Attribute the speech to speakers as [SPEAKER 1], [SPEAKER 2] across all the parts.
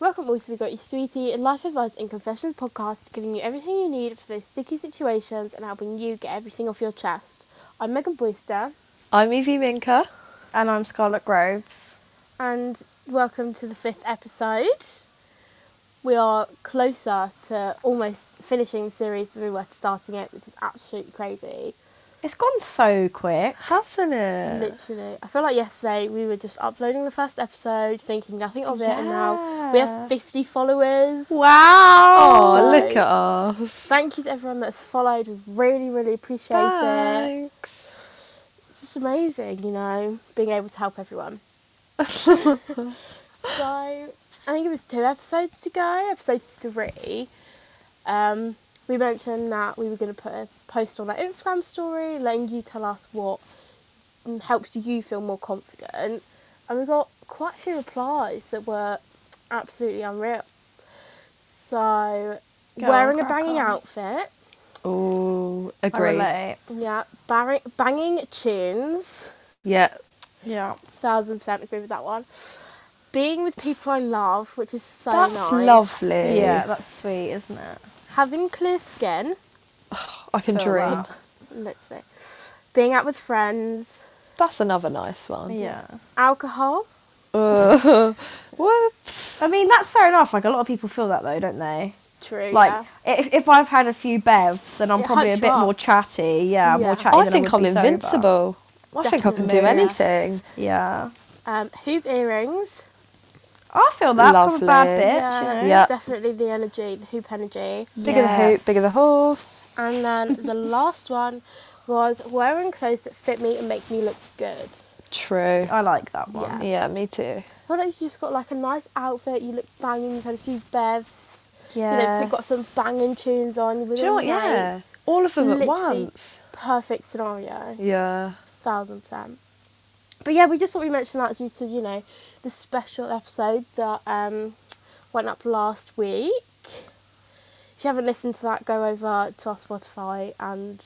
[SPEAKER 1] Welcome all to We Got You Sweetie, a life advice and confessions podcast giving you everything you need for those sticky situations and helping you get everything off your chest. I'm Megan Boyster
[SPEAKER 2] I'm Evie Minka.
[SPEAKER 3] And I'm Scarlett Groves.
[SPEAKER 1] and welcome to the fifth episode. We are closer to almost finishing the series than we were to starting it, which is absolutely crazy.
[SPEAKER 3] It's gone so quick.
[SPEAKER 2] Hasn't it?
[SPEAKER 1] Literally. I feel like yesterday we were just uploading the first episode, thinking nothing of it, and now we have 50 followers.
[SPEAKER 3] Wow.
[SPEAKER 2] Oh,
[SPEAKER 1] So-
[SPEAKER 2] look at us.
[SPEAKER 1] Thank you to everyone that's followed. We really, really appreciate it.
[SPEAKER 2] Thanks.
[SPEAKER 1] It's just amazing, you know, being able to help everyone. so, I think it was two episodes ago, episode three. Um, we mentioned that we were going to put a post on our Instagram story, letting you tell us what helps you feel more confident. And we got quite a few replies that were absolutely unreal. So,
[SPEAKER 3] Go
[SPEAKER 1] wearing
[SPEAKER 3] on,
[SPEAKER 1] a banging
[SPEAKER 3] on.
[SPEAKER 1] outfit,
[SPEAKER 2] Oh, agreed.
[SPEAKER 1] yeah, banging, banging tunes.
[SPEAKER 2] Yeah.
[SPEAKER 3] Yeah.
[SPEAKER 1] thousand percent agree with that one. Being with people I love, which is so
[SPEAKER 2] That's
[SPEAKER 1] nice.
[SPEAKER 2] lovely.
[SPEAKER 3] Yeah, that's sweet, isn't it?
[SPEAKER 1] Having clear skin,
[SPEAKER 2] I can
[SPEAKER 3] Feel
[SPEAKER 2] dream.
[SPEAKER 3] that.
[SPEAKER 1] literally. Being out with friends,
[SPEAKER 2] That's another nice one.
[SPEAKER 3] Yeah.
[SPEAKER 1] alcohol.
[SPEAKER 2] Uh, whoops.
[SPEAKER 3] I mean, that's fair enough. Like, a lot of people feel that, though, don't they?
[SPEAKER 1] True.
[SPEAKER 3] Like,
[SPEAKER 1] yeah.
[SPEAKER 3] if, if I've had a few bevs, then I'm
[SPEAKER 1] It
[SPEAKER 3] probably a bit
[SPEAKER 1] up.
[SPEAKER 3] more chatty. Yeah,
[SPEAKER 1] Yeah.
[SPEAKER 3] more chatty
[SPEAKER 2] I
[SPEAKER 3] than
[SPEAKER 2] think
[SPEAKER 3] I
[SPEAKER 2] I'm
[SPEAKER 3] would be sober.
[SPEAKER 2] invincible. I think I can do
[SPEAKER 1] Definitely, yeah.
[SPEAKER 2] anything.
[SPEAKER 3] Yeah.
[SPEAKER 1] Um, hoop earrings.
[SPEAKER 3] I feel that from a bad
[SPEAKER 2] Lovely.
[SPEAKER 3] bitch,
[SPEAKER 1] Yeah,
[SPEAKER 3] you know?
[SPEAKER 2] Yeah.
[SPEAKER 1] Definitely the energy, the hoop energy.
[SPEAKER 2] Bigger the hoop, bigger the hoof.
[SPEAKER 1] And then the last one was wearing clothes that fit me and make me look good.
[SPEAKER 2] True.
[SPEAKER 3] I like that one.
[SPEAKER 1] Yeah.
[SPEAKER 2] Yeah, me too.
[SPEAKER 1] I feel like you just got like a nice outfit, you look banging, you've had a few bevs,
[SPEAKER 3] Yeah.
[SPEAKER 1] you know, you've got some banging tunes on.
[SPEAKER 2] Do you know what? Yeah. All of them at once.
[SPEAKER 1] Perfect scenario.
[SPEAKER 2] Yeah.
[SPEAKER 1] thousand percent. But yeah, we just thought we mentioned that due to you know the special episode that um, went up last week. If you haven't listened to that, go over to our Spotify and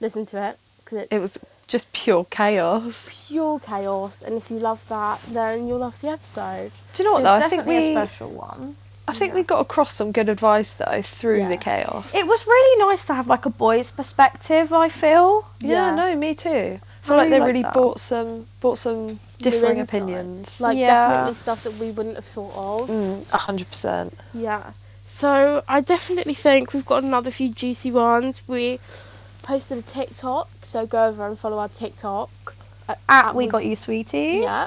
[SPEAKER 1] listen to it because it's
[SPEAKER 2] It was just pure chaos.
[SPEAKER 1] pure chaos. And if you love that, then you'll love the episode.
[SPEAKER 2] Do you know what
[SPEAKER 3] It's
[SPEAKER 2] though? I think we
[SPEAKER 3] a special one.
[SPEAKER 2] I think we got across some good advice though through
[SPEAKER 1] Yeah.
[SPEAKER 2] the chaos.
[SPEAKER 3] It was really nice to have like a boy's perspective. I feel.
[SPEAKER 2] yeah,
[SPEAKER 1] Yeah.
[SPEAKER 2] no, me too. I feel like they
[SPEAKER 3] really like
[SPEAKER 2] really
[SPEAKER 3] that.
[SPEAKER 2] brought some brought some differing opinions.
[SPEAKER 1] Like
[SPEAKER 3] Yeah.
[SPEAKER 1] definitely stuff that we wouldn't have thought of.
[SPEAKER 2] Mm, A hundred percent.
[SPEAKER 1] Yeah. So I definitely think we've got another few juicy ones. We posted a TikTok, so go over and follow our TikTok. At,
[SPEAKER 3] At we got you, sweetie.
[SPEAKER 1] Yeah.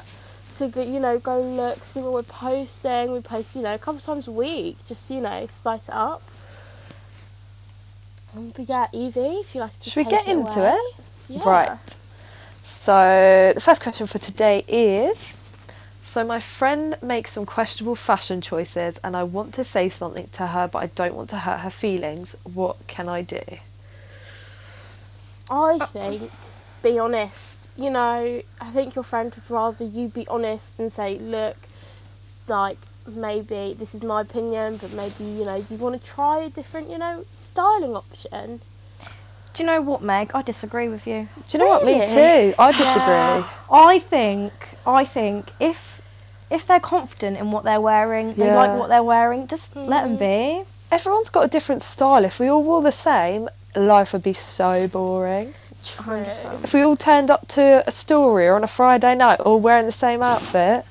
[SPEAKER 1] To go, you know, go look, see what we're posting. We post, you know, a couple times a week, just you know, spice it up. Um, but yeah, Evie, if you like to
[SPEAKER 2] Should we get
[SPEAKER 1] it
[SPEAKER 2] into
[SPEAKER 1] away.
[SPEAKER 2] it?
[SPEAKER 1] Yeah.
[SPEAKER 2] Right. So the first question for today is so my friend makes some questionable fashion choices and I want to say something to her but I don't want to hurt her feelings. What can I do?
[SPEAKER 1] I think, be honest. You know, I think your friend would rather you be honest and say, look, like maybe this is my opinion, but maybe you know, do you want to try a different, you know, styling option?
[SPEAKER 3] Do you know what, Meg? I disagree with you.
[SPEAKER 2] Do you know what? Me too. I disagree.
[SPEAKER 3] I think I think if if they're confident in what they're wearing, they
[SPEAKER 2] Yeah.
[SPEAKER 3] like what they're wearing, just let them mm-hmm. be.
[SPEAKER 2] Everyone's got a different style. If we all wore the same, life would be so boring.
[SPEAKER 1] True.
[SPEAKER 2] If we all turned up to a story or on a Friday night all wearing the same outfit,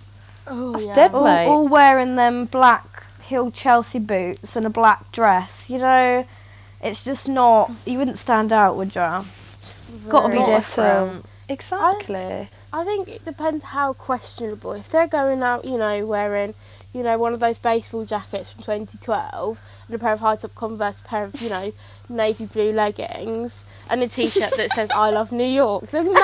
[SPEAKER 1] Oh,
[SPEAKER 2] That's
[SPEAKER 1] yeah.
[SPEAKER 2] dead,
[SPEAKER 3] All,
[SPEAKER 2] Mate.
[SPEAKER 3] all wearing them black heel Chelsea boots and a black dress. You know, it's just not. You wouldn't stand out, would you? Got to be different.
[SPEAKER 2] exactly.
[SPEAKER 1] I think it depends how questionable. If they're going out, you know, wearing, you know, one of those baseball jackets from 2012 and a pair of high top Converse, a pair of, you know, navy blue leggings and a t-shirt that says "I love New York," then maybe,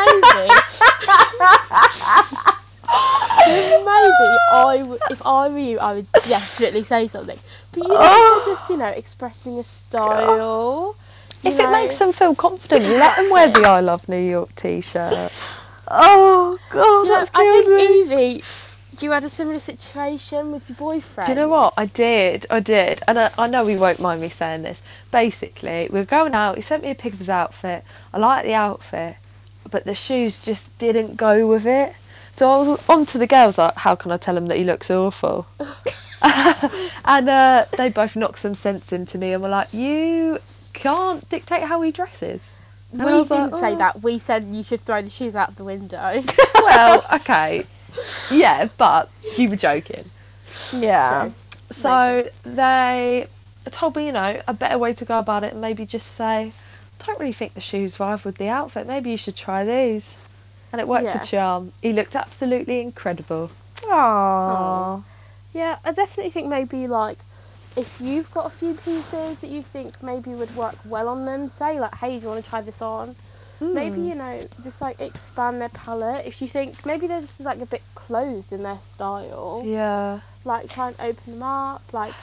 [SPEAKER 1] maybe I, w- if I were you, I would definitely say something. But you know, if they're just, you know, expressing a style. you
[SPEAKER 2] If it makes them feel confident, let them wear the I Love New York t shirt.
[SPEAKER 3] Oh God,
[SPEAKER 1] You know,
[SPEAKER 3] that's
[SPEAKER 1] I think
[SPEAKER 3] me.
[SPEAKER 1] Evie, you had a similar situation with your boyfriend.
[SPEAKER 2] Do you know what? I did. I did. And I, I know we won't mind me saying this. Basically, we were going out. He sent me a pic of his outfit. I liked the outfit. but the shoes just didn't go with it. So I was on to the girls like, how can I tell him that he looks awful? and uh, they both knocked some sense into me and were like, you can't dictate how he dresses.
[SPEAKER 1] We
[SPEAKER 2] And was
[SPEAKER 1] didn't
[SPEAKER 2] like,
[SPEAKER 1] say
[SPEAKER 2] "Oh."
[SPEAKER 1] that. We said you should throw the shoes out of the window.
[SPEAKER 2] well, okay. Yeah, but you were joking.
[SPEAKER 3] Yeah.
[SPEAKER 2] So they told me, you know, a better way to go about it, and maybe just say, I don't really think the shoes vibe with the outfit. Maybe you should try these. And it worked
[SPEAKER 1] Yeah.
[SPEAKER 2] a charm. He looked absolutely incredible.
[SPEAKER 3] Aww.
[SPEAKER 1] Yeah, I definitely think maybe like if you've got a few pieces that you think maybe would work well on them, say like, hey, do you want to try this on? Maybe
[SPEAKER 2] Hmm.
[SPEAKER 1] you know, just like expand their palette. If you think maybe they're just like a bit closed in their style,
[SPEAKER 2] Yeah.
[SPEAKER 1] like try and open them up. Like,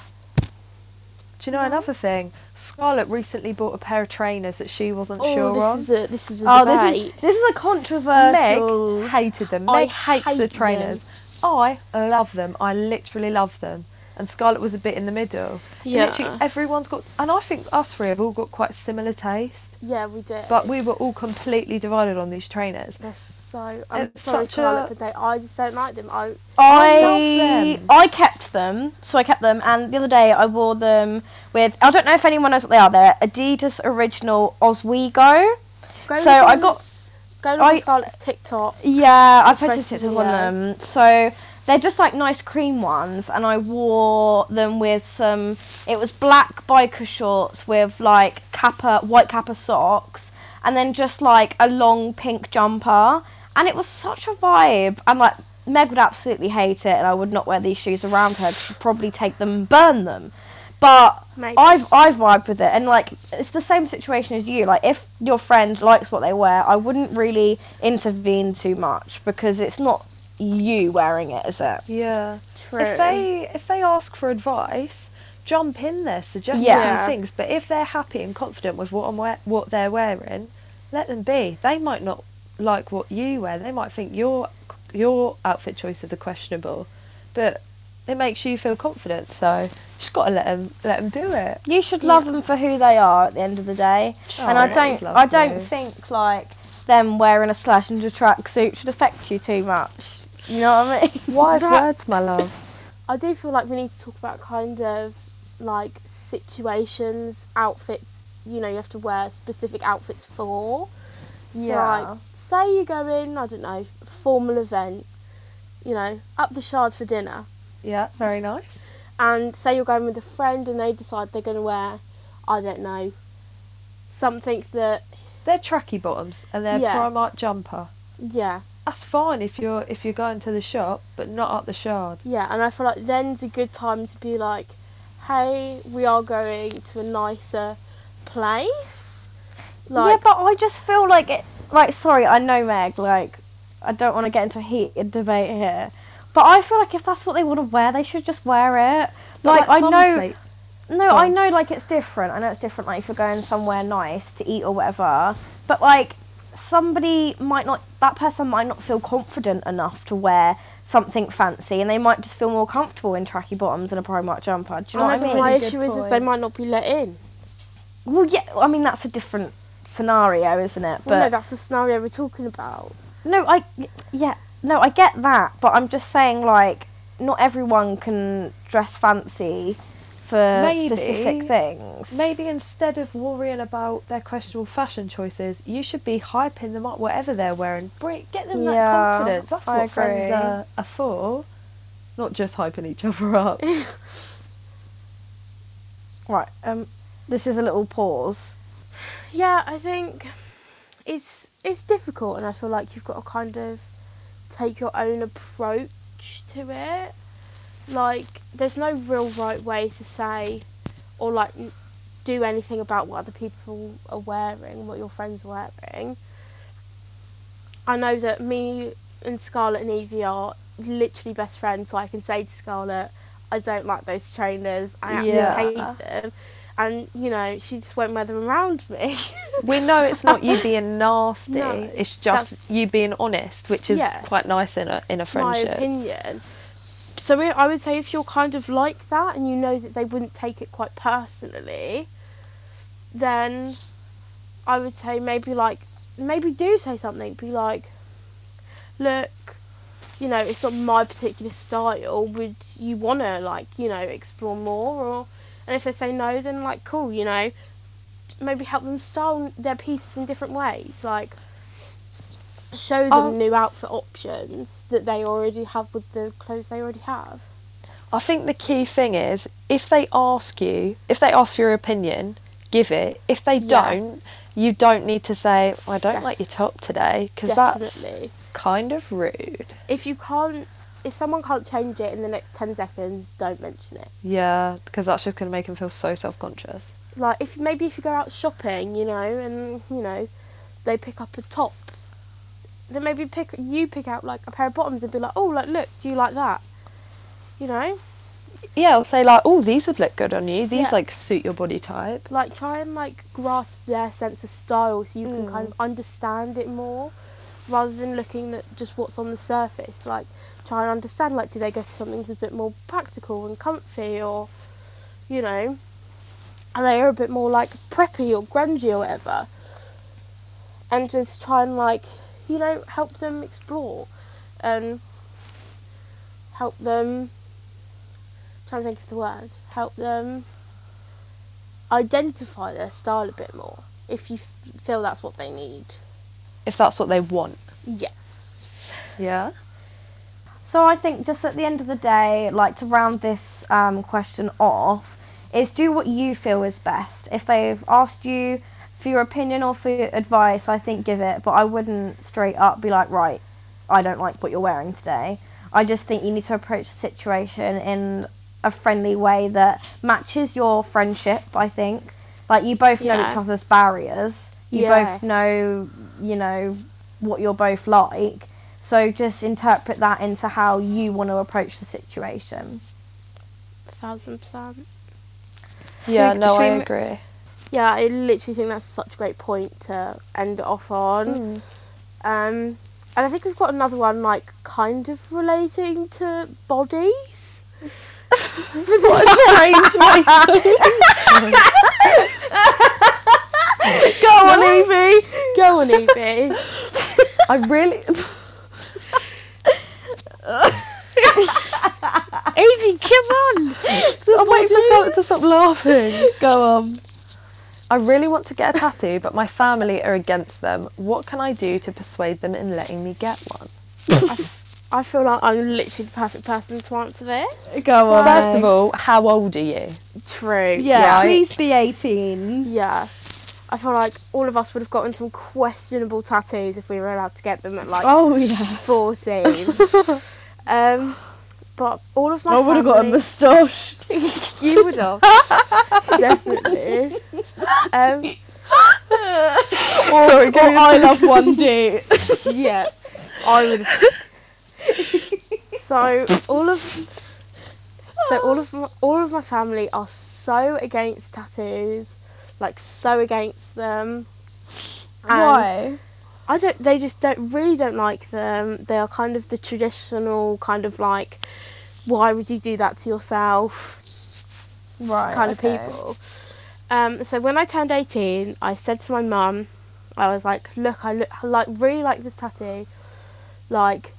[SPEAKER 2] Do you know
[SPEAKER 1] Yeah.
[SPEAKER 2] another thing? Scarlett recently bought a pair of trainers that she wasn't
[SPEAKER 1] oh,
[SPEAKER 2] sure
[SPEAKER 1] this
[SPEAKER 2] on.
[SPEAKER 1] is a this is a
[SPEAKER 3] Oh, this
[SPEAKER 1] debate.
[SPEAKER 3] is this is a controversial.
[SPEAKER 2] Meg hated them.
[SPEAKER 1] I
[SPEAKER 2] Meg hates the
[SPEAKER 1] trainers. them.
[SPEAKER 2] I love them. I literally love them. And Scarlett was a bit in the middle.
[SPEAKER 1] Yeah.
[SPEAKER 2] Literally everyone's got, and I think us three have all got quite similar taste.
[SPEAKER 1] yeah, we did.
[SPEAKER 2] But we were all completely divided on these trainers.
[SPEAKER 1] they're so. I'm
[SPEAKER 2] It's
[SPEAKER 1] sorry, Scarlett, but they. I just don't like them. I
[SPEAKER 2] I love
[SPEAKER 3] I
[SPEAKER 2] them.
[SPEAKER 3] I kept them, so I kept them, and the other day I wore them with. I don't know if anyone knows what they are. They're Adidas Original Ozweego.
[SPEAKER 1] go.
[SPEAKER 3] So I got-
[SPEAKER 1] Go
[SPEAKER 3] I-
[SPEAKER 1] Scarlett's TikTok.
[SPEAKER 3] Yeah, I
[SPEAKER 1] Fresh
[SPEAKER 3] posted pictures on them. So they're just like nice cream ones, and I wore them with some. It was black biker shorts with like kappa, white kappa socks, and then just like a long pink jumper, and it was such a vibe. And like Meg would absolutely hate it, and I would not wear these shoes around her. She'd probably take them and burn them. But
[SPEAKER 1] Maybe.
[SPEAKER 3] I've I vibe with it, and like it's the same situation as you. Like if your friend likes what they wear, I wouldn't really intervene too much because it's not you wearing it, is it?
[SPEAKER 2] Yeah.
[SPEAKER 1] True.
[SPEAKER 2] If they if they ask for advice, jump in there, suggest
[SPEAKER 3] Yeah.
[SPEAKER 2] new things. But if they're happy and confident with what I'm wear- what they're wearing, let them be. They might not like what you wear. They might think your your outfit choices are questionable, but it makes you feel confident. So just gotta let them let them do it.
[SPEAKER 3] You should love them for who they are at the end of the day. Oh, and I
[SPEAKER 2] Oh,
[SPEAKER 3] don't I don't think like them wearing a slash and a tracksuit should affect you too much. You know what I mean?
[SPEAKER 2] Wise words, my love.
[SPEAKER 1] I do feel like we need to talk about kind of like situations, outfits. You know, you have to wear specific outfits for. So
[SPEAKER 3] Yeah.
[SPEAKER 1] like, say you go in, I don't know, formal event. You know, up the shard for dinner,
[SPEAKER 2] Yeah, very nice.
[SPEAKER 1] And say you're going with a friend, and they decide they're going to wear, I don't know, something that,
[SPEAKER 2] They're tracky bottoms and they're
[SPEAKER 1] Yeah.
[SPEAKER 2] Primark jumper.
[SPEAKER 1] yeah,
[SPEAKER 2] That's fine if you're if you're going to the shop, but not at the shard.
[SPEAKER 1] Yeah, and I feel like then's a good time to be like, hey, we are going to a nicer place.
[SPEAKER 3] yeah, but I just feel like it. Like, sorry, I know Meg. Like, I don't want to get into a heated debate here, but I feel like if that's what they want to wear, they should just wear it.
[SPEAKER 2] But
[SPEAKER 3] Like, I know.
[SPEAKER 2] pla-
[SPEAKER 3] No,
[SPEAKER 2] Go
[SPEAKER 3] I know like it's different. I know it's different like if you're going somewhere nice to eat or whatever. But like somebody might not that person might not feel confident enough to wear something fancy and they might just feel more comfortable in tracky bottoms and a Primark jumper. Do you know
[SPEAKER 1] I
[SPEAKER 3] what I
[SPEAKER 1] but
[SPEAKER 3] mean?
[SPEAKER 1] my issue
[SPEAKER 2] good
[SPEAKER 1] is, is they might not be let in.
[SPEAKER 3] Well yeah, I mean that's a different scenario, isn't it?
[SPEAKER 1] Well, no,
[SPEAKER 3] But
[SPEAKER 1] that's the scenario we're talking about.
[SPEAKER 3] no, I yeah, no, I get that, but I'm just saying like not everyone can dress fancy for
[SPEAKER 2] Maybe-
[SPEAKER 3] specific things.
[SPEAKER 2] Maybe instead of worrying about their questionable fashion choices, you should be hyping them up, whatever they're wearing. Bring, get them that
[SPEAKER 3] Yeah,
[SPEAKER 2] confidence. That's
[SPEAKER 3] I
[SPEAKER 2] what friends are, are for. Not just hyping each other up.
[SPEAKER 3] Right, um this is a little pause.
[SPEAKER 1] Yeah, I think it's it's difficult, and I feel like you've got to kind of take your own approach to it. Like, there's no real right way to say or like do anything about what other people are wearing, what your friends are wearing. I know that me and Scarlett and Evie are literally best friends, so I can say to Scarlett, I don't like those trainers. I absolutely
[SPEAKER 3] Yeah.
[SPEAKER 1] hate them. And, you know, she just won't wear them around me.
[SPEAKER 2] we know it's not you being nasty.
[SPEAKER 1] No,
[SPEAKER 2] it's just you being honest, which is
[SPEAKER 1] Yeah.
[SPEAKER 2] quite nice in a in a
[SPEAKER 1] It's my
[SPEAKER 2] friendship.
[SPEAKER 1] opinion. So I would say if you're kind of like that and you know that they wouldn't take it quite personally, then I would say maybe like maybe do say something. Be like, look, you know, it's not my particular style. Would you want to like, you know, explore more? Or and if they say no, then like, cool, you know, maybe help them style their pieces in different ways. Like, show them
[SPEAKER 2] Oh.
[SPEAKER 1] new outfit options that they already have with the clothes they already have.
[SPEAKER 2] I think the key thing is if they ask you, if they ask for your opinion, give it. If they
[SPEAKER 1] Yeah.
[SPEAKER 2] don't, you don't need to say, "I don't
[SPEAKER 1] Def-
[SPEAKER 2] like your top today," because that's kind of rude.
[SPEAKER 1] If you can't, if someone can't change it in the next ten seconds, don't mention it.
[SPEAKER 2] Yeah, because that's just going to make them feel so self-conscious.
[SPEAKER 1] like if maybe if you go out shopping, you know, and you know, they pick up a top, then maybe pick you pick out like a pair of bottoms and be like, oh, like look, do you like that? You know,
[SPEAKER 2] Yeah, I'll say like, "Oh, these would look good on you. These
[SPEAKER 1] Yeah.
[SPEAKER 2] like suit your body type."
[SPEAKER 1] like try and like grasp their sense of style so you can kind mm. of understand it more, rather than looking at just what's on the surface. Like try and understand like do they go for something that's a bit more practical and comfy or, you know, are they a bit more like preppy or grungy or whatever. and just try and like you know help them explore and help them trying to think of the word help them identify their style a bit more if you feel that's what they need
[SPEAKER 2] If that's what they want.
[SPEAKER 1] yes
[SPEAKER 2] Yeah.
[SPEAKER 3] So I think just at the end of the day, like to round this um, question off, is do what you feel is best. If they've asked you for your opinion or for your advice, I think give it. But I wouldn't straight up be like, right, I don't like what you're wearing today. I just think you need to approach the situation in a friendly way that matches your friendship. I think, like you both know
[SPEAKER 1] Yeah.
[SPEAKER 3] each other's barriers. You
[SPEAKER 1] Yeah.
[SPEAKER 3] both know, you know, what you're both like. So just interpret that into how you want to approach the situation.
[SPEAKER 1] thousand percent
[SPEAKER 2] Yeah,
[SPEAKER 3] we-
[SPEAKER 2] no,
[SPEAKER 3] should
[SPEAKER 2] I
[SPEAKER 3] we-
[SPEAKER 2] agree.
[SPEAKER 1] yeah I literally think that's such a great point to end it off on
[SPEAKER 2] Mm.
[SPEAKER 1] um and I think we've got another one like kind of relating to bodies what a strange
[SPEAKER 3] Go on, Evie.
[SPEAKER 1] go on Evie
[SPEAKER 2] I really.
[SPEAKER 1] Evie come on
[SPEAKER 2] I'm waiting for Scarlett to stop laughing.
[SPEAKER 3] Go on.
[SPEAKER 2] I really want to get a tattoo, but my family are against them. What can I do to persuade them in letting me get one?
[SPEAKER 1] I feel like I'm literally the perfect person to answer this.
[SPEAKER 3] Go on.
[SPEAKER 2] First of all, how old are you?
[SPEAKER 1] True.
[SPEAKER 3] yeah,
[SPEAKER 2] Right.
[SPEAKER 3] please be 18.
[SPEAKER 1] Yeah. I feel like all of us would have gotten some questionable tattoos if we were allowed to get them at like
[SPEAKER 3] Oh, yeah.
[SPEAKER 1] 14. um, but all of my
[SPEAKER 3] I would have got a moustache.
[SPEAKER 1] you would have. Definitely. Um,
[SPEAKER 3] or, or I love 1D.
[SPEAKER 1] yeah. I would. So all of so all of my, all of my family are so against tattoos, like so against them. And
[SPEAKER 3] Why?
[SPEAKER 1] I don't. They just don't really don't like them. They are kind of the traditional kind of like, why would you do that to yourself?
[SPEAKER 3] Right.
[SPEAKER 1] kind
[SPEAKER 3] okay.
[SPEAKER 1] of people. Um, so when I turned 18, I said to my mum, I was like, look, I look, I like really like this tattoo. Like,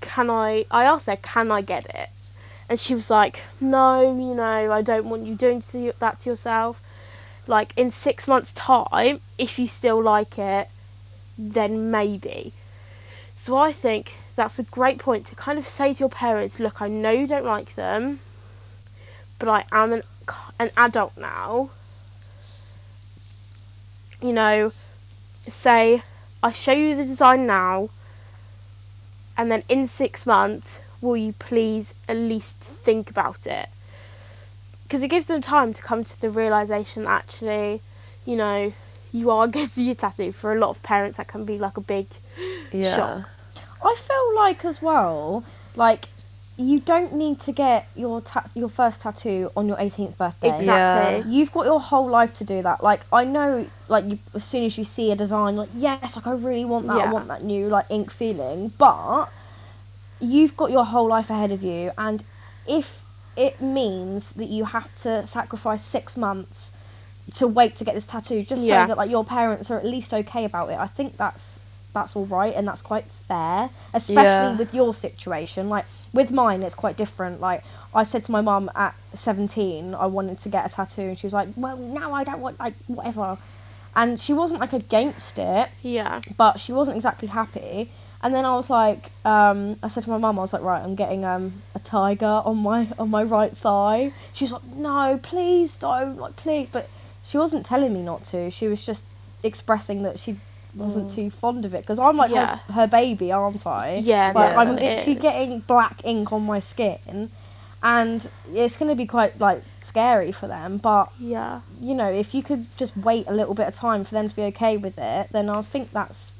[SPEAKER 1] can I? I asked her, can I get it? And she was like, no, you know, I don't want you doing to, that to yourself. Like in six months' time, if you still like it, then maybe. So I think that's a great point to kind of say to your parents, look, I know you don't like them, but I am an, an adult now. You know, say, I show you the design now, and then in six months, will you please at least think about it? Because it gives them time to come to the realization that actually, you know, you are getting a tattoo. For a lot of parents, that can be like a big
[SPEAKER 2] Yeah.
[SPEAKER 1] shock.
[SPEAKER 3] I feel like as well, like you don't need to get your ta- your first tattoo on your 18th birthday.
[SPEAKER 1] Exactly.
[SPEAKER 3] You've got your whole life to do that. Like I know, like you, as soon as you see a design, like yes, like I really want that. I want that new like ink feeling. But you've got your whole life ahead of you, and if it means that you have to sacrifice six months to wait to get this tattoo just
[SPEAKER 1] Yeah.
[SPEAKER 3] so that like your parents are at least okay about it. I think that's that's all right and that's quite fair, especially
[SPEAKER 2] Yeah.
[SPEAKER 3] with your situation. Like with mine, it's quite different. Like I said to my mum at seventeen, I wanted to get a tattoo, and she was like, "Well, no, I don't want like whatever," and she wasn't like against it
[SPEAKER 1] Yeah.
[SPEAKER 3] but she wasn't exactly happy. And then I was like, um, I said to my mum, I was like, right, I'm getting um, a tiger on my on my right thigh. She's like, no, please don't, like, please. But she wasn't telling me not to. She was just expressing that she wasn't mm. too fond of it because I'm like
[SPEAKER 1] Yeah.
[SPEAKER 3] her, her baby, aren't I?
[SPEAKER 1] Yeah,
[SPEAKER 3] Like,
[SPEAKER 2] that's
[SPEAKER 3] I'm literally
[SPEAKER 1] is.
[SPEAKER 3] getting black ink on my skin, and it's going to be quite like scary for them. But
[SPEAKER 1] Yeah.
[SPEAKER 3] you know, if you could just wait a little bit of time for them to be okay with it, then I think that's,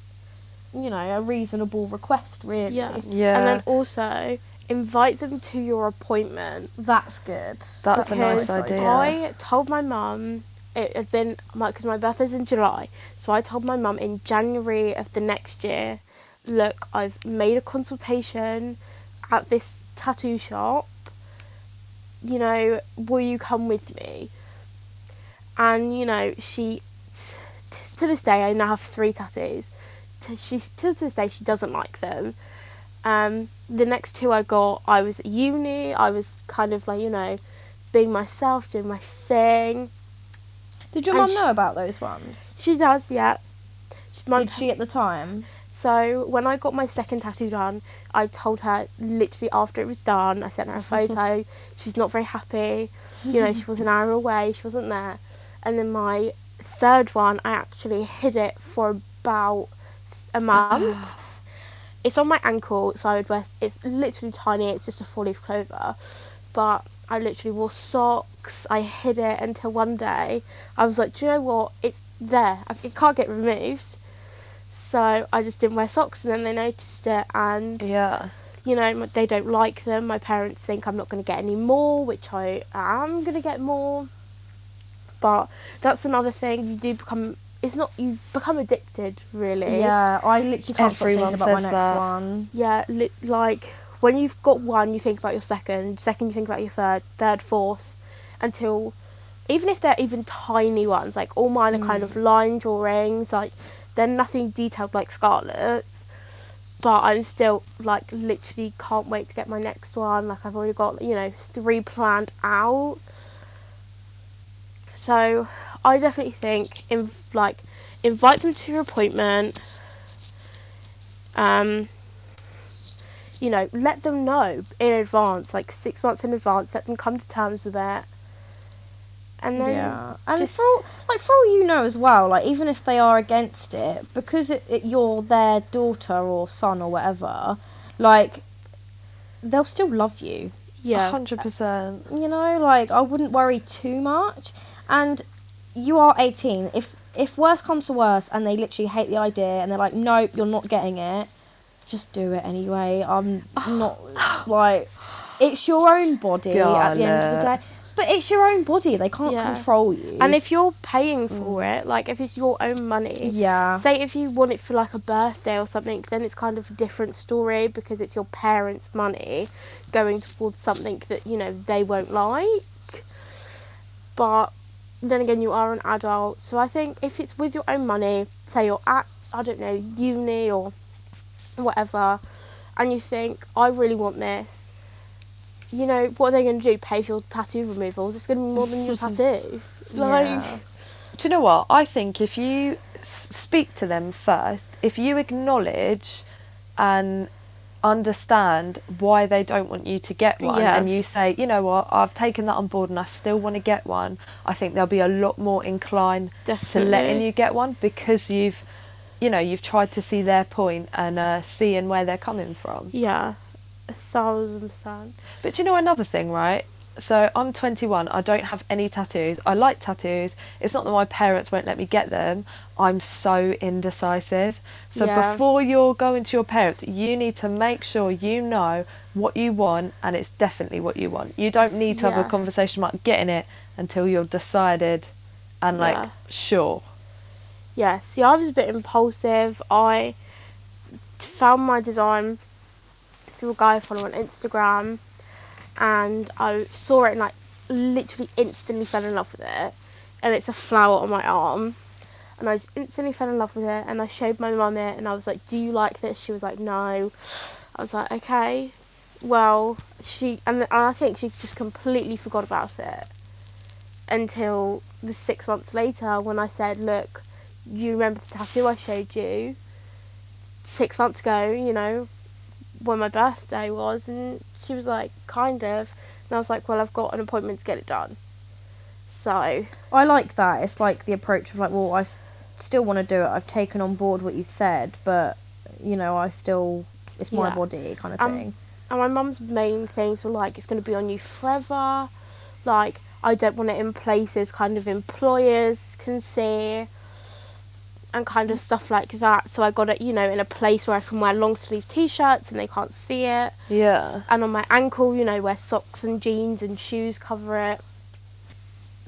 [SPEAKER 3] you know, a reasonable request, really.
[SPEAKER 1] Yeah.
[SPEAKER 2] Yeah.
[SPEAKER 1] And then also invite them to your appointment.
[SPEAKER 3] That's good.
[SPEAKER 2] That's a nice idea.
[SPEAKER 1] I told my mum it had been because my birthday's in July, so I told my mum in January of the next year, look, I've made a consultation at this tattoo shop. You know, will you come with me? And you know, she t- t- to this day I now have three tattoos. T- She to this day she doesn't like them. Um, the next two I got, I was at uni. I was kind of like you know, being myself, doing my thing.
[SPEAKER 3] Did your mum know about those ones?
[SPEAKER 1] She does, yeah. She,
[SPEAKER 3] Did she at the time?
[SPEAKER 1] So when I got my second tattoo done, I told her literally after it was done. I sent her a photo. She's not very happy. You know, she was an hour away. She wasn't there. And then my third one, I actually hid it for about a month. it's on my ankle, so I would wear. It's literally tiny. It's just a four-leaf clover, but I literally wore socks. I hid it until one day I was like, do you know what? It's there. It can't get removed. So I just didn't wear socks, and then they noticed it, and
[SPEAKER 2] yeah.
[SPEAKER 1] you know they don't like them. My parents think I'm not going to get any more, which I am going to get more. But that's another thing. You do become. It's not you become addicted, really.
[SPEAKER 3] Yeah, I literally can't stop
[SPEAKER 2] Everyone
[SPEAKER 3] thinking about my next
[SPEAKER 2] that.
[SPEAKER 3] one.
[SPEAKER 1] Yeah, li- like when you've got one, you think about your second. Second, you think about your third. Third, fourth, until even if they're even tiny ones, like all mine are kind of line drawings, like they're nothing detailed like Scarlett's. But I'm still like literally can't wait to get my next one. Like I've already got you know three planned out. So I definitely think in like invite them to your appointment. Um, you know, let them know in advance, like six months in advance. Let them come to terms with it, and then
[SPEAKER 3] yeah, and
[SPEAKER 1] just-
[SPEAKER 3] for all, like for all you know as well, like even if they are against it, because it, it, you're their daughter or son or whatever, like they'll still love you.
[SPEAKER 1] yeah,
[SPEAKER 2] hundred percent.
[SPEAKER 3] You know, like I wouldn't worry too much. And you are 18. If if worse comes to worse, and they literally hate the idea, and they're like, nope, you're not getting it. Just do it anyway. I'm oh. not like it's your own body at the end of the day. But it's your own body. They can't
[SPEAKER 1] Yeah.
[SPEAKER 3] control you.
[SPEAKER 1] and if you're paying for mm. it, like if it's your own money,
[SPEAKER 3] yeah,
[SPEAKER 1] say if you want it for like a birthday or something, then it's kind of a different story because it's your parents' money going towards something that you know they won't like. But then again, you are an adult, so I think if it's with your own money, say you're at I don't know uni or whatever, and you think I really want this. You know what are they going to do? Pay for your tattoo removals? It's going to be more than your tattoo. Like,
[SPEAKER 3] Yeah.
[SPEAKER 2] Do you know what? I think if you speak to them first, if you acknowledge and understand why they don't want you to get one,
[SPEAKER 1] Yeah.
[SPEAKER 2] and you say, you know what, I've taken that on board and I still want to get one, I think they'll be a lot more inclined to letting you get one because you've, you know, you've tried to see their point and uh, seeing where they're coming from.
[SPEAKER 1] yeah, a thousand percent.
[SPEAKER 2] But you know another thing, right? So I'm 21. I don't have any tattoos. I like tattoos. It's not that my parents won't let me get them. I'm so indecisive. So
[SPEAKER 1] Yeah.
[SPEAKER 2] before you're going to your parents, you need to make sure you know what you want and it's definitely what you want. You don't need to have a conversation about getting it until you're decided and like
[SPEAKER 1] Yeah.
[SPEAKER 2] sure.
[SPEAKER 1] Yeah, see, I was a bit impulsive. I found my design through a guy I follow on Instagram, and I saw it and like literally instantly fell in love with it. and it's a flower on my arm. And I just instantly fell in love with it, and I showed my mum it, and I was like, "Do you like this?" She was like, "No." I was like, "Okay." Well, she and, and I think she just completely forgot about it until the six months later when I said, "Look, you remember the tattoo I showed you six months ago? You know, when my birthday was?" And she was like, "Kind of." And I was like, "Well, I've got an appointment to get it done." So
[SPEAKER 3] I like that. It's like the approach of like, well, I s- still want to do it. I've taken on board what you've said, but you know, I still it's my
[SPEAKER 1] Yeah.
[SPEAKER 3] body kind of
[SPEAKER 1] Um,
[SPEAKER 3] thing.
[SPEAKER 1] And my mum's main things were like, it's going to be on you forever. Like, I don't want it in places kind of employers can see. And kind of stuff like that. So I got it, you know, in a place where I can wear long sleeve t shirts and they can't see it.
[SPEAKER 2] Yeah.
[SPEAKER 1] And on my ankle, you know, where socks and jeans and shoes cover it.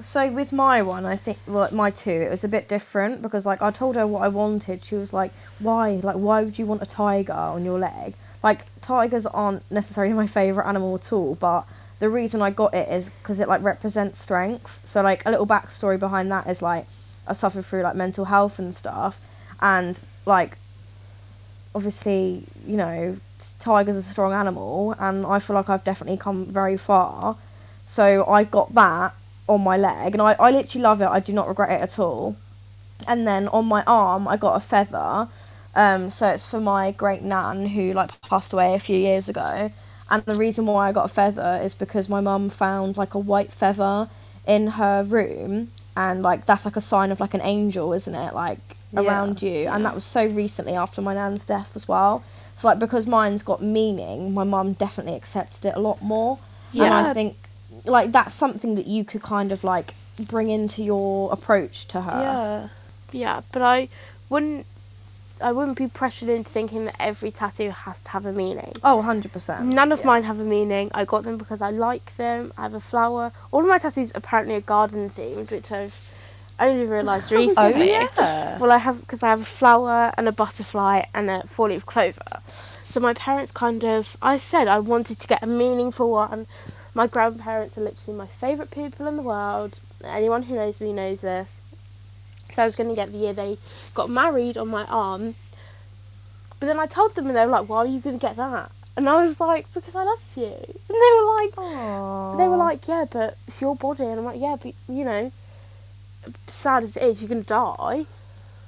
[SPEAKER 3] So with my one, I think well, my two, it was a bit different because like I told her what I wanted. She was like, "Why? Like, why would you want a tiger on your leg? Like, tigers aren't necessarily my favorite animal at all, but the reason I got it is because it like represents strength. So like a little backstory behind that is like I suffered through like mental health and stuff, and like obviously you know tiger's a strong animal, and I feel like I've definitely come very far. So I got that on my leg, and I, I literally love it. I do not regret it at all. And then on my arm, I got a feather. Um, so it's for my great nan who like passed away a few years ago. And the reason why I got a feather is because my mum found like a white feather in her room, and like that's like a sign of like an angel, isn't it? Like
[SPEAKER 2] Yeah.
[SPEAKER 3] around you. And that was so recently after my nan's death as well. So like because mine's got meaning, my mum definitely accepted it a lot more. And
[SPEAKER 2] Yeah.
[SPEAKER 3] I think like that's something that you could kind of like bring into your approach to her.
[SPEAKER 2] Yeah.
[SPEAKER 1] Yeah, but I wouldn't. I wouldn't be pressured into thinking that every tattoo has to have a meaning.
[SPEAKER 3] Oh, 100%.
[SPEAKER 1] None of mine have a meaning. I got them because I like them. I have a flower. All of my tattoos apparently are garden themed, which I've only realised recently.
[SPEAKER 2] Oh
[SPEAKER 1] recently.
[SPEAKER 2] yeah.
[SPEAKER 1] Well, I have because I have a flower and a butterfly and a four leaf clover. So my parents kind of, I said I wanted to get a meaningful one. My grandparents are literally my favourite people in the world. Anyone who knows me knows this. So I was going to get the year they got married on my arm. But then I told them and they were like, why are you going to get that? And I was like, because I love you. And they were like,
[SPEAKER 3] Aww.
[SPEAKER 1] they were like, yeah, but it's your body. And I'm like, yeah, but you know, sad as it is, you're going to die.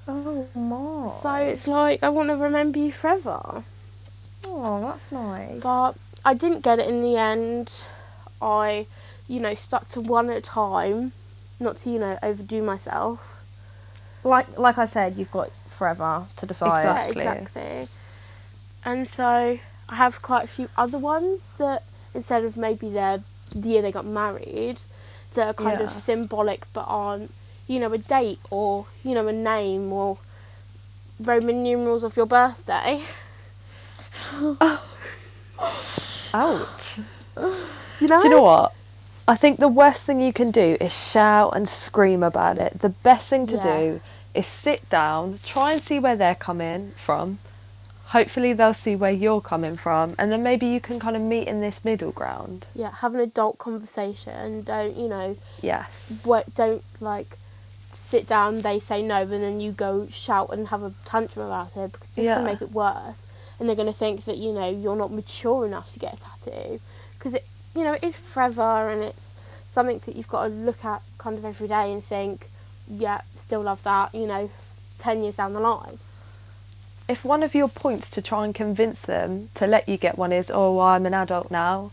[SPEAKER 3] oh my.
[SPEAKER 1] So it's like I want to remember you forever.
[SPEAKER 3] oh, that's nice.
[SPEAKER 1] But I didn't get it in the end. I, you know, stuck to one at a time, not to you know overdo myself.
[SPEAKER 3] Like like I said, you've got forever to decide.
[SPEAKER 2] Exactly.
[SPEAKER 1] Yeah, exactly. And so I have quite a few other ones that instead of maybe their the year they got married, that are kind
[SPEAKER 2] Yeah.
[SPEAKER 1] of symbolic but aren't, you know, a date or you know a name or Roman numerals of your birthday.
[SPEAKER 2] Ouch.
[SPEAKER 1] You know.
[SPEAKER 2] Do you know what? I think the worst thing you can do is shout and scream about it. The best thing to
[SPEAKER 1] Yeah.
[SPEAKER 2] do is sit down, try and see where they're coming from. Hopefully, they'll see where you're coming from, and then maybe you can kind of meet in this middle ground.
[SPEAKER 1] yeah, have an adult conversation. Don't you know?
[SPEAKER 2] Yes.
[SPEAKER 1] What? Don't like sit down. They say no, and then you go shout and have a tantrum about it because it's just
[SPEAKER 2] Yeah.
[SPEAKER 1] gonna make it worse. And they're gonna think that you know you're not mature enough to get a tattoo because it you know it is forever and it's something that you've got to look at kind of every day and think, yeah, still love that. You know, ten years down the line.
[SPEAKER 2] if one of your points to try and convince them to let you get one is, oh, I'm an adult now,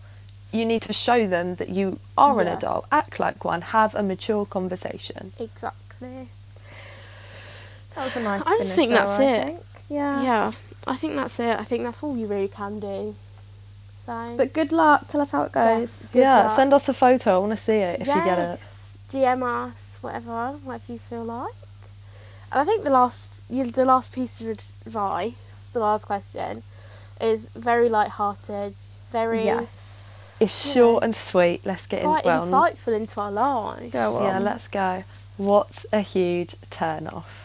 [SPEAKER 2] you need to show them that you are an adult. Act like one. Have a mature conversation.
[SPEAKER 1] Exactly.
[SPEAKER 3] That was a nice.
[SPEAKER 1] I just think
[SPEAKER 3] finisher,
[SPEAKER 1] that's
[SPEAKER 3] I
[SPEAKER 1] it.
[SPEAKER 3] think. Yeah.
[SPEAKER 1] Yeah, I think that's it. I think that's all you really can do. So.
[SPEAKER 3] But good luck. Tell us how it goes.
[SPEAKER 1] Good
[SPEAKER 2] yeah,
[SPEAKER 1] luck.
[SPEAKER 2] send us a photo. I want to see it if you get it.
[SPEAKER 1] Yes, DM us, whatever, whatever you feel like. And I think the last, you the last piece of advice, the last question, is very light-hearted, very
[SPEAKER 3] Yes.
[SPEAKER 2] It's
[SPEAKER 1] Yeah.
[SPEAKER 2] short and sweet. Let's get in.
[SPEAKER 1] quite
[SPEAKER 2] Well,
[SPEAKER 1] insightful into our lives.
[SPEAKER 3] Go on.
[SPEAKER 2] yeah, let's go. What's a huge turn off?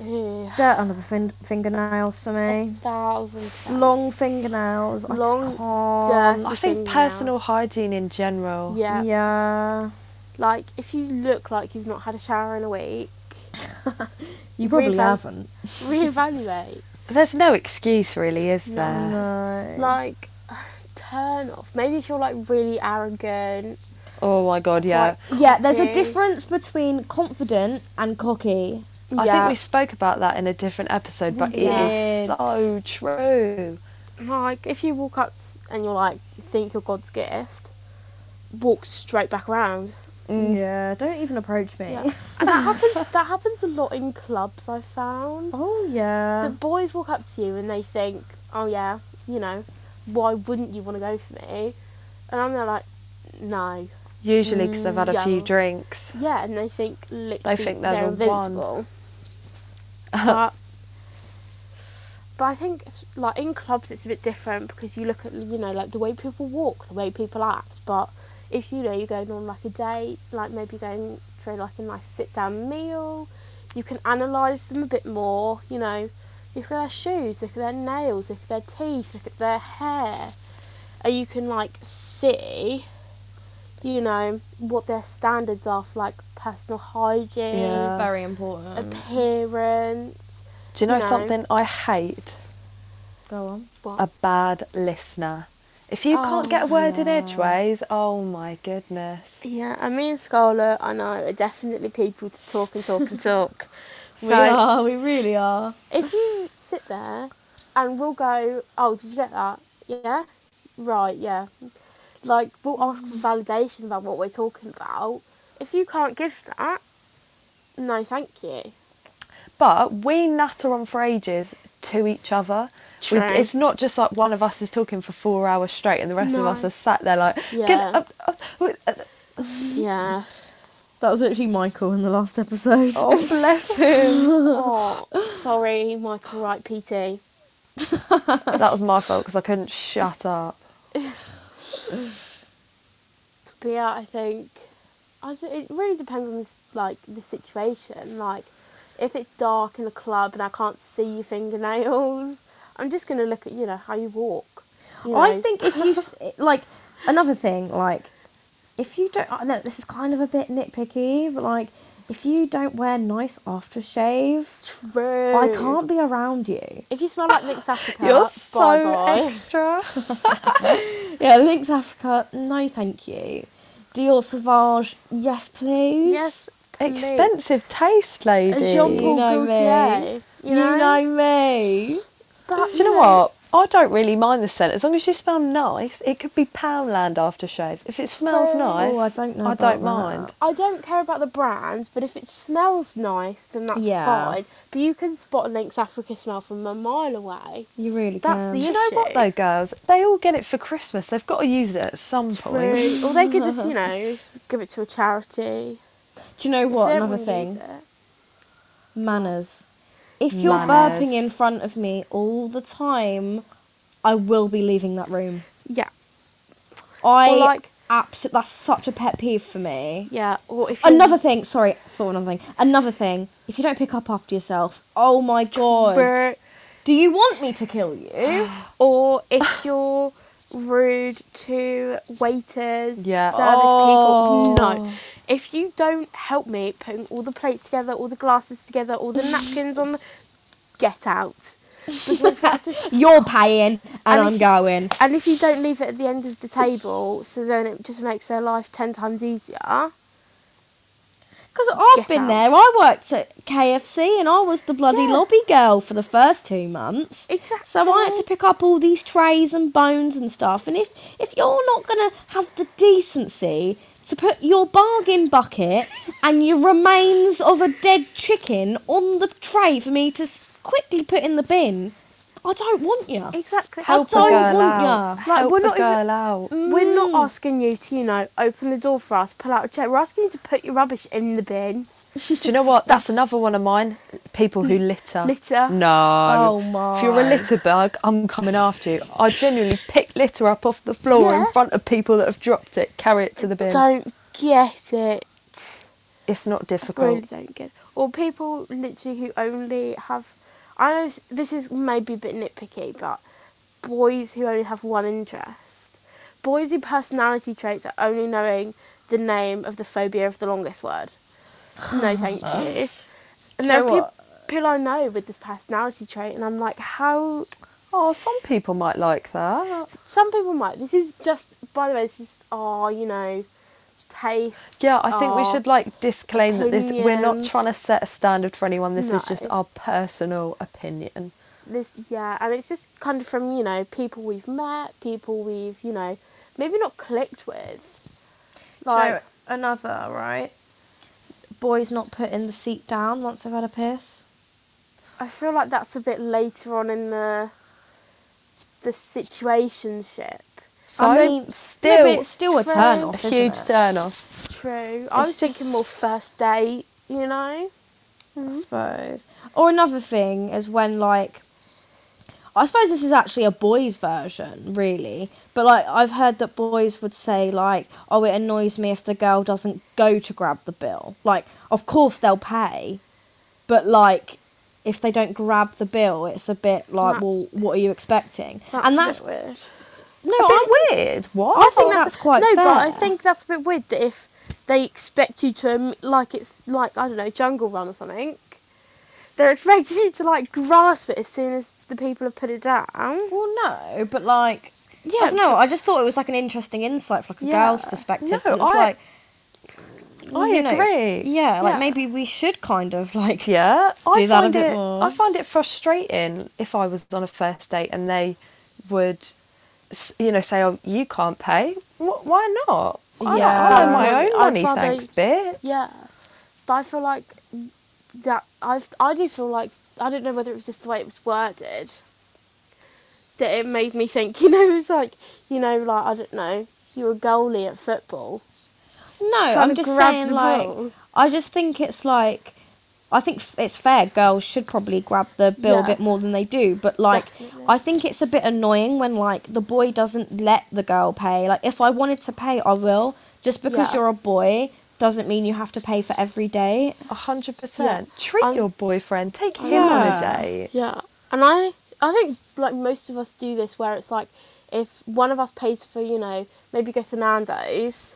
[SPEAKER 1] Ew.
[SPEAKER 3] Dirt under the fin- fingernails for
[SPEAKER 1] A
[SPEAKER 3] me.
[SPEAKER 1] thousand percent.
[SPEAKER 3] Long fingernails. I
[SPEAKER 1] Long,
[SPEAKER 3] just can't.
[SPEAKER 1] dirty
[SPEAKER 2] I think
[SPEAKER 1] fingernails.
[SPEAKER 2] personal hygiene in general.
[SPEAKER 1] Yeah.
[SPEAKER 3] Yeah.
[SPEAKER 1] Like, if you look like you've not had a shower in a week,
[SPEAKER 3] You probably
[SPEAKER 1] Reeval-
[SPEAKER 3] haven't.
[SPEAKER 1] reevaluate.
[SPEAKER 2] There's no excuse, really, is there?
[SPEAKER 3] No.
[SPEAKER 1] Like, turn off. Maybe if you're like really arrogant.
[SPEAKER 2] Oh my god, yeah.
[SPEAKER 1] like,
[SPEAKER 3] yeah, there's a difference between confident and cocky.
[SPEAKER 2] I
[SPEAKER 1] Yeah.
[SPEAKER 2] think we spoke about that in a different episode, but it is so true.
[SPEAKER 1] Like, if you walk up and you're like, think you're God's gift, walk straight back around.
[SPEAKER 2] Mm.
[SPEAKER 3] Yeah, don't even approach me.
[SPEAKER 1] Yeah. And that happens. That happens a lot in clubs. I found.
[SPEAKER 3] Oh yeah.
[SPEAKER 1] The boys walk up to you and they think, "Oh yeah, you know, why wouldn't you want to go for me?" And I'm there like, "No,
[SPEAKER 2] Usually because they've had a few
[SPEAKER 1] Mm,
[SPEAKER 2] drinks.
[SPEAKER 1] yeah," and they think literally
[SPEAKER 2] think they're the one.
[SPEAKER 1] invincible. but, but I think it's, like in clubs it's a bit different because you look at you know like the way people walk, the way people act. But if you know you're going on like a date, like maybe going for like a nice sit down meal, you can analyse them a bit more. You know, look at their shoes, look at their nails, look at their teeth, look at their hair, and you can like see. You know what their standards are for like personal hygiene,
[SPEAKER 2] Yeah.
[SPEAKER 3] It's very important.
[SPEAKER 1] appearance.
[SPEAKER 2] Do you know
[SPEAKER 1] No.
[SPEAKER 2] something I hate?
[SPEAKER 3] Go on.
[SPEAKER 1] What?
[SPEAKER 2] A bad listener. If you can't
[SPEAKER 1] Oh,
[SPEAKER 2] get a word in edgeways, oh my goodness.
[SPEAKER 1] Yeah, and me and Scarlett, I know, are definitely people to talk and talk and talk.
[SPEAKER 3] we are. We really are.
[SPEAKER 1] if you sit there and we'll go, oh, did you get that? Yeah? Right, yeah. Like, we'll ask for mm. validation about what we're talking about. If you can't give that, no, thank you.
[SPEAKER 2] But we natter on for ages to each other. We, it's not just like one of us is talking for four hours straight and the rest of us are sat there like,
[SPEAKER 1] Yeah.
[SPEAKER 2] Up, up, up."
[SPEAKER 1] Yeah.
[SPEAKER 3] That was actually Michael in the last episode.
[SPEAKER 2] oh bless him.
[SPEAKER 1] oh, sorry, Michael Wright, PT.
[SPEAKER 2] that was my fault because I couldn't shut up.
[SPEAKER 1] But yeah, I think I d- it really depends on this, like the situation. Like, if it's dark in a club and I can't see your fingernails, I'm just gonna look at you know how you walk. you
[SPEAKER 3] I think if you like another thing, like if you don't, I know this is kind of a bit nitpicky, but like if you don't wear nice aftershave,
[SPEAKER 1] True.
[SPEAKER 3] I can't be around you.
[SPEAKER 1] If you smell like Lynx Africa,
[SPEAKER 2] You're so extra.
[SPEAKER 3] Yeah, Lynx Africa, no, thank you. Dior Sauvage, yes, please.
[SPEAKER 1] Yes.
[SPEAKER 2] Expensive taste, lady.
[SPEAKER 1] Jean Paul
[SPEAKER 3] You know me.
[SPEAKER 1] Gaultier. You
[SPEAKER 3] you
[SPEAKER 1] know,
[SPEAKER 3] know me.
[SPEAKER 1] But,
[SPEAKER 2] Do you know what? I don't really mind the scent as long as you smell nice. It could be Poundland aftershave. If it smells
[SPEAKER 1] True.
[SPEAKER 2] nice,
[SPEAKER 3] Oh, I don't know
[SPEAKER 2] I don't
[SPEAKER 3] that.
[SPEAKER 2] mind.
[SPEAKER 1] I don't care about the brand, but if it smells nice, then that's
[SPEAKER 3] Yeah.
[SPEAKER 1] fine. But you can spot a Lynx Africa smell from a mile away.
[SPEAKER 3] You really
[SPEAKER 1] That's
[SPEAKER 3] can.
[SPEAKER 1] the
[SPEAKER 2] Do you know what though, girls? They all get it for Christmas. They've got to use it at some point.
[SPEAKER 1] True. or they could just, you know, give it to a charity.
[SPEAKER 3] Do you know what? Another thing, manners. If you're
[SPEAKER 2] Manners.
[SPEAKER 3] burping in front of me all the time, I will be leaving that room.
[SPEAKER 1] Yeah.
[SPEAKER 3] I
[SPEAKER 1] Or like,
[SPEAKER 3] absolutely. That's such a pet peeve for me.
[SPEAKER 1] yeah. Or if you
[SPEAKER 3] Another thing, sorry, for another thing. Another thing, if you don't pick up after yourself, oh my god.
[SPEAKER 1] True.
[SPEAKER 3] Do you want me to kill you?
[SPEAKER 1] Or if you're rude to waiters,
[SPEAKER 2] Yeah.
[SPEAKER 1] service
[SPEAKER 3] Oh.
[SPEAKER 1] people. No. Oh. If you don't help me putting all the plates together, all the glasses together, all the napkins on the. Get out. Just
[SPEAKER 3] You're paying and,
[SPEAKER 1] And
[SPEAKER 3] I'm
[SPEAKER 1] if-
[SPEAKER 3] going.
[SPEAKER 1] And if you don't leave it at the end of the table, so then it just makes their life ten times easier.
[SPEAKER 3] Because I've
[SPEAKER 1] Get
[SPEAKER 3] been
[SPEAKER 1] out.
[SPEAKER 3] there. I worked at KFC and I was the bloody
[SPEAKER 1] Yeah.
[SPEAKER 3] lobby girl for the first two months.
[SPEAKER 1] Exactly.
[SPEAKER 3] So I had to pick up all these trays and bones and stuff. And if if you're not gonna have the decency to put your bargain bucket and your remains of a dead chicken on the tray for me to quickly put in the bin, I don't want you.
[SPEAKER 1] Exactly.
[SPEAKER 2] Help a
[SPEAKER 3] don't
[SPEAKER 2] girl
[SPEAKER 3] want
[SPEAKER 2] out.
[SPEAKER 3] ya.
[SPEAKER 1] Like,
[SPEAKER 2] Help
[SPEAKER 1] we're
[SPEAKER 2] a
[SPEAKER 1] not even-
[SPEAKER 2] girl out.
[SPEAKER 1] We're not
[SPEAKER 3] Mm.
[SPEAKER 1] asking you to, you know, open the door for us, pull out a chair. We're asking you to put your rubbish in the bin.
[SPEAKER 2] Do you know what? That's another one of mine. People who mm. litter.
[SPEAKER 1] Litter.
[SPEAKER 2] No.
[SPEAKER 3] Oh my.
[SPEAKER 2] If you're a litter bug, I'm coming after you. I genuinely pick litter up off the floor
[SPEAKER 1] Yeah.
[SPEAKER 2] in front of people that have dropped it, carry it to the bin.
[SPEAKER 1] Don't get it.
[SPEAKER 2] It's not
[SPEAKER 1] Really
[SPEAKER 2] difficult.
[SPEAKER 1] don't get it. Or people literally who only have. I know this is maybe a bit nitpicky, but boys who only have one interest. Boys whose personality traits are only knowing the name of the phobia of the longest word. No, thank uh, you. And there are peop-
[SPEAKER 3] what?
[SPEAKER 1] people I know with this personality trait, and I'm like, how?
[SPEAKER 2] Oh, some people might like that.
[SPEAKER 1] Some people might. This is just, by the way, this is our, you know, taste.
[SPEAKER 2] Yeah, I think we should like disclaim that this we're not trying to set a standard for anyone. This is just our personal opinion.
[SPEAKER 1] this yeah and it's just kind of from you know people we've met people we've you know maybe not clicked with like
[SPEAKER 3] so another right. Boys not putting the seat down once they've had a piss.
[SPEAKER 1] i feel like that's a bit later on in the the situationship
[SPEAKER 2] So
[SPEAKER 1] I
[SPEAKER 3] mean,
[SPEAKER 2] still,
[SPEAKER 3] no, it's still a
[SPEAKER 1] True.
[SPEAKER 3] turn
[SPEAKER 2] a huge
[SPEAKER 3] isn't it?
[SPEAKER 2] turn off.
[SPEAKER 1] true i was
[SPEAKER 3] It's
[SPEAKER 1] thinking more first date you know
[SPEAKER 3] I suppose. Or another thing is when like I suppose this is actually a boys' version, really. But like I've heard that boys would say like, "Oh, it annoys me if the girl doesn't go to grab the bill." Like, of course they'll pay, but like if they don't grab the bill, it's a bit like,
[SPEAKER 1] That-
[SPEAKER 3] "Well, what are you expecting?"
[SPEAKER 1] that's
[SPEAKER 3] and that's
[SPEAKER 1] weird
[SPEAKER 3] no,
[SPEAKER 2] a
[SPEAKER 3] I
[SPEAKER 2] weird. What?
[SPEAKER 3] I think that's quite
[SPEAKER 1] no but i think that's a bit weird that if they expect you to um, like it's like i don't know jungle run or something they're expecting you to like grasp it as soon as the people have put it down
[SPEAKER 3] Well, no, but like,
[SPEAKER 1] Yeah,
[SPEAKER 3] yeah, no. I just thought it was like an interesting insight from like a
[SPEAKER 1] Yeah.
[SPEAKER 3] girl's perspective.
[SPEAKER 2] No,
[SPEAKER 3] 'cause it's
[SPEAKER 2] I-
[SPEAKER 3] like,
[SPEAKER 2] I
[SPEAKER 3] you know,
[SPEAKER 2] agree.
[SPEAKER 3] Yeah, like
[SPEAKER 1] Yeah.
[SPEAKER 3] maybe we should kind of like.
[SPEAKER 2] Yeah, I
[SPEAKER 3] do that a
[SPEAKER 2] find
[SPEAKER 3] bit
[SPEAKER 2] it.
[SPEAKER 3] more.
[SPEAKER 2] I find it frustrating if I was on a first date and they would, you know, say, "Oh, you can't pay." Why not? I don't-
[SPEAKER 3] Yeah.
[SPEAKER 2] I, own my own money,
[SPEAKER 1] rather-
[SPEAKER 2] thanks, bitch.
[SPEAKER 1] Yeah, but I feel like that I've I do feel like I don't know whether it was just the way it was worded that it made me think. You know, it was like you know, like I don't know, you're a goalie at football.
[SPEAKER 3] No,
[SPEAKER 1] trying
[SPEAKER 3] I'm just
[SPEAKER 1] grab
[SPEAKER 3] saying like.
[SPEAKER 1] ball.
[SPEAKER 3] I just think it's like. I think it's fair. Girls should probably grab the bill
[SPEAKER 1] Yeah.
[SPEAKER 3] a bit more than they do, but like,
[SPEAKER 1] Definitely.
[SPEAKER 3] I think it's a bit annoying when like the boy doesn't let the girl pay. Like, if I wanted to pay, I will. Just because
[SPEAKER 1] Yeah.
[SPEAKER 3] you're a boy doesn't mean you have to pay for every day.
[SPEAKER 2] A hundred percent. Treat
[SPEAKER 1] I'm-
[SPEAKER 2] your boyfriend. Take him
[SPEAKER 3] Yeah.
[SPEAKER 2] on a date.
[SPEAKER 1] Yeah, and I I think like most of us do this where it's like if one of us pays for you know maybe go to Nando's,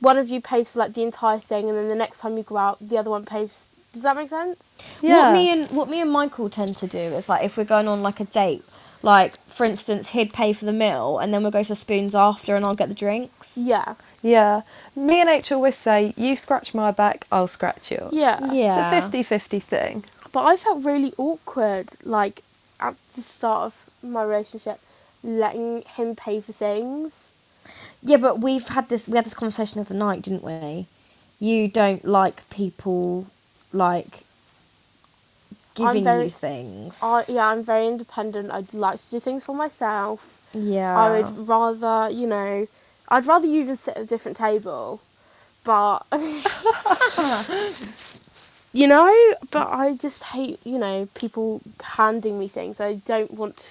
[SPEAKER 1] one of you pays for like the entire thing, and then the next time you go out, the other one pays. Does that make sense? Yeah.
[SPEAKER 3] What me and what me and Michael tend to do is like if we're going on like a date, like for instance, he'd pay for the meal and then we'll go to Spoons after and I'll get the drinks.
[SPEAKER 1] Yeah,
[SPEAKER 2] Yeah. Me and H always say, you scratch my back, I'll scratch yours.
[SPEAKER 1] yeah,
[SPEAKER 3] Yeah.
[SPEAKER 2] It's a 50 50 thing.
[SPEAKER 1] But I felt really awkward, like at the start of my relationship, letting him pay for things.
[SPEAKER 3] Yeah, but we've had this we had this conversation the other night, didn't we? You don't like people like giving
[SPEAKER 1] very-
[SPEAKER 3] you things.
[SPEAKER 1] I, yeah, I'm very independent. I'd like to do things for myself.
[SPEAKER 3] yeah.
[SPEAKER 1] I would rather, you know, I'd rather you even sit at a different table, but you know, but I just hate, you know, people handing me things. I don't want, to,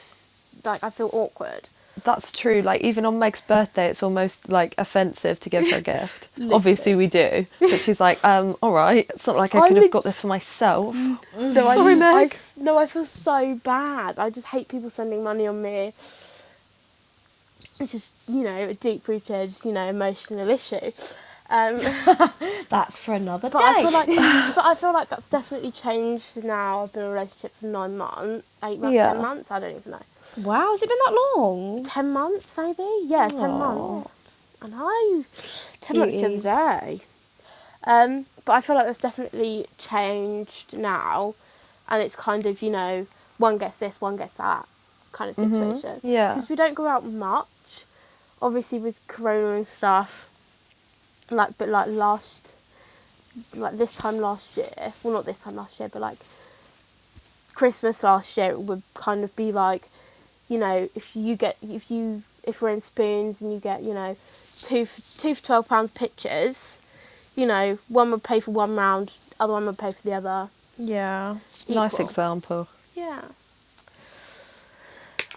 [SPEAKER 1] like, I feel awkward.
[SPEAKER 2] That's true. Like, even on Meg's birthday, it's almost like offensive to give her a gift. Obviously, we do. But she's like, um, all right. It's not like I
[SPEAKER 1] I
[SPEAKER 2] could have got this for myself.
[SPEAKER 1] No,
[SPEAKER 2] Sorry, Meg.
[SPEAKER 1] I, no, I feel so bad. I just hate people spending money on me. It's just, you know, a deep-rooted, you know, emotional issue. Um,
[SPEAKER 3] That's for another
[SPEAKER 1] But
[SPEAKER 3] day.
[SPEAKER 1] I feel like, but I feel like that's definitely changed now. I've been in a relationship for nine months, eight months,
[SPEAKER 2] Yeah.
[SPEAKER 1] ten months. I don't even know.
[SPEAKER 3] wow, has it been that long?
[SPEAKER 1] Ten months, maybe. Yeah, ten months. I know. Ten months the
[SPEAKER 3] Cuties.
[SPEAKER 1] other day. Um, but I feel like that's definitely changed now, and it's kind of you know one gets this, one gets that kind of
[SPEAKER 2] Mhm.
[SPEAKER 1] situation.
[SPEAKER 2] Yeah.
[SPEAKER 1] Because we don't go out much, obviously with Corona and stuff. Like, but like last, like this time last year. Well, not this time last year, but like Christmas last year, it would kind of be like, you know, if you get if you if we're in spoons and you get you know two for, two for twelve pounds pictures, you know, one would pay for one round, other one would pay for the other.
[SPEAKER 3] Yeah.
[SPEAKER 2] Nice example.
[SPEAKER 1] Yeah.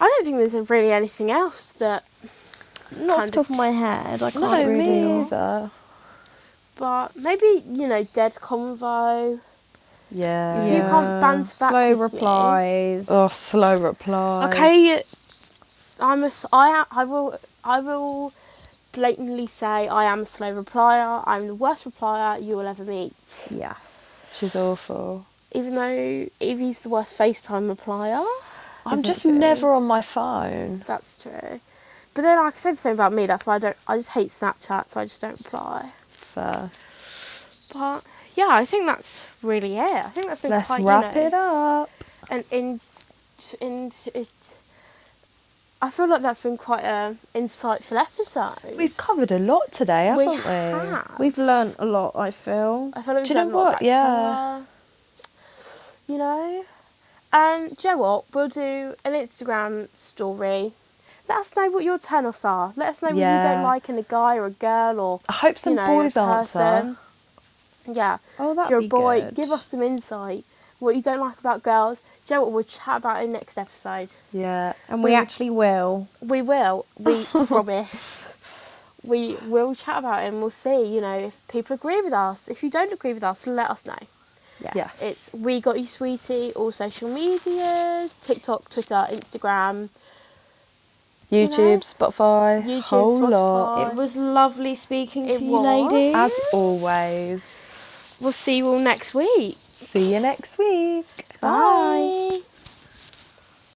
[SPEAKER 1] I don't think there's really anything else that,
[SPEAKER 3] Not off the top of my head. I can't
[SPEAKER 2] No,
[SPEAKER 3] really.
[SPEAKER 2] me either.
[SPEAKER 1] But maybe you know, dead convo.
[SPEAKER 2] Yeah.
[SPEAKER 1] If you can't banter back
[SPEAKER 3] Slow
[SPEAKER 1] with me-
[SPEAKER 3] replies.
[SPEAKER 2] Oh, slow replies.
[SPEAKER 1] Okay, I'm a s I I will I will blatantly say I am a slow replier. I'm the worst replier you will ever meet.
[SPEAKER 3] Yes.
[SPEAKER 2] She's awful.
[SPEAKER 1] Even though Evie's the worst FaceTime replier.
[SPEAKER 2] I'm
[SPEAKER 1] Isn't
[SPEAKER 2] just
[SPEAKER 1] she?
[SPEAKER 2] never on my phone.
[SPEAKER 1] That's true. But then like I said the same about me. That's why I don't. I just hate Snapchat, so I just don't reply.
[SPEAKER 2] Uh,
[SPEAKER 1] but yeah, I think that's really it. I think that's been
[SPEAKER 2] Let's
[SPEAKER 1] quite,
[SPEAKER 2] wrap
[SPEAKER 1] you know,
[SPEAKER 2] it up.
[SPEAKER 1] And in, in it. I feel like that's been quite a insightful episode.
[SPEAKER 2] We've covered a lot today, haven't
[SPEAKER 1] We
[SPEAKER 2] we?
[SPEAKER 1] have.
[SPEAKER 3] We've learnt a lot, I feel.
[SPEAKER 1] I feel like we've
[SPEAKER 2] you know
[SPEAKER 1] a lot
[SPEAKER 2] what? Yeah.
[SPEAKER 1] other, You know, and do you know what? We'll do an Instagram story. Let us know what your turn-offs are. Let us know what you don't like in a guy or a girl or
[SPEAKER 2] I hope some
[SPEAKER 1] you know,
[SPEAKER 2] boys answer.
[SPEAKER 1] Yeah.
[SPEAKER 3] Oh,
[SPEAKER 1] if
[SPEAKER 3] that'd
[SPEAKER 1] you're a boy,
[SPEAKER 3] good.
[SPEAKER 1] give us some insight. What you don't like about girls. Do you know what? We'll chat about in next episode.
[SPEAKER 2] Yeah.
[SPEAKER 3] And we
[SPEAKER 1] we-
[SPEAKER 3] actually will.
[SPEAKER 1] We will. We promise. We will chat about it and we'll see, you know, if people agree with us. If you don't agree with us, let us know.
[SPEAKER 3] Yes.
[SPEAKER 2] Yes.
[SPEAKER 1] It's We Got You Sweetie, all social medias, TikTok, Twitter, Instagram.
[SPEAKER 2] YouTube, Spotify,
[SPEAKER 1] YouTube,
[SPEAKER 2] whole lot.
[SPEAKER 3] It was lovely speaking
[SPEAKER 1] It
[SPEAKER 3] to you,
[SPEAKER 1] was.
[SPEAKER 3] ladies.
[SPEAKER 2] As always.
[SPEAKER 1] We'll see you all next week.
[SPEAKER 2] See you next week.
[SPEAKER 1] Bye.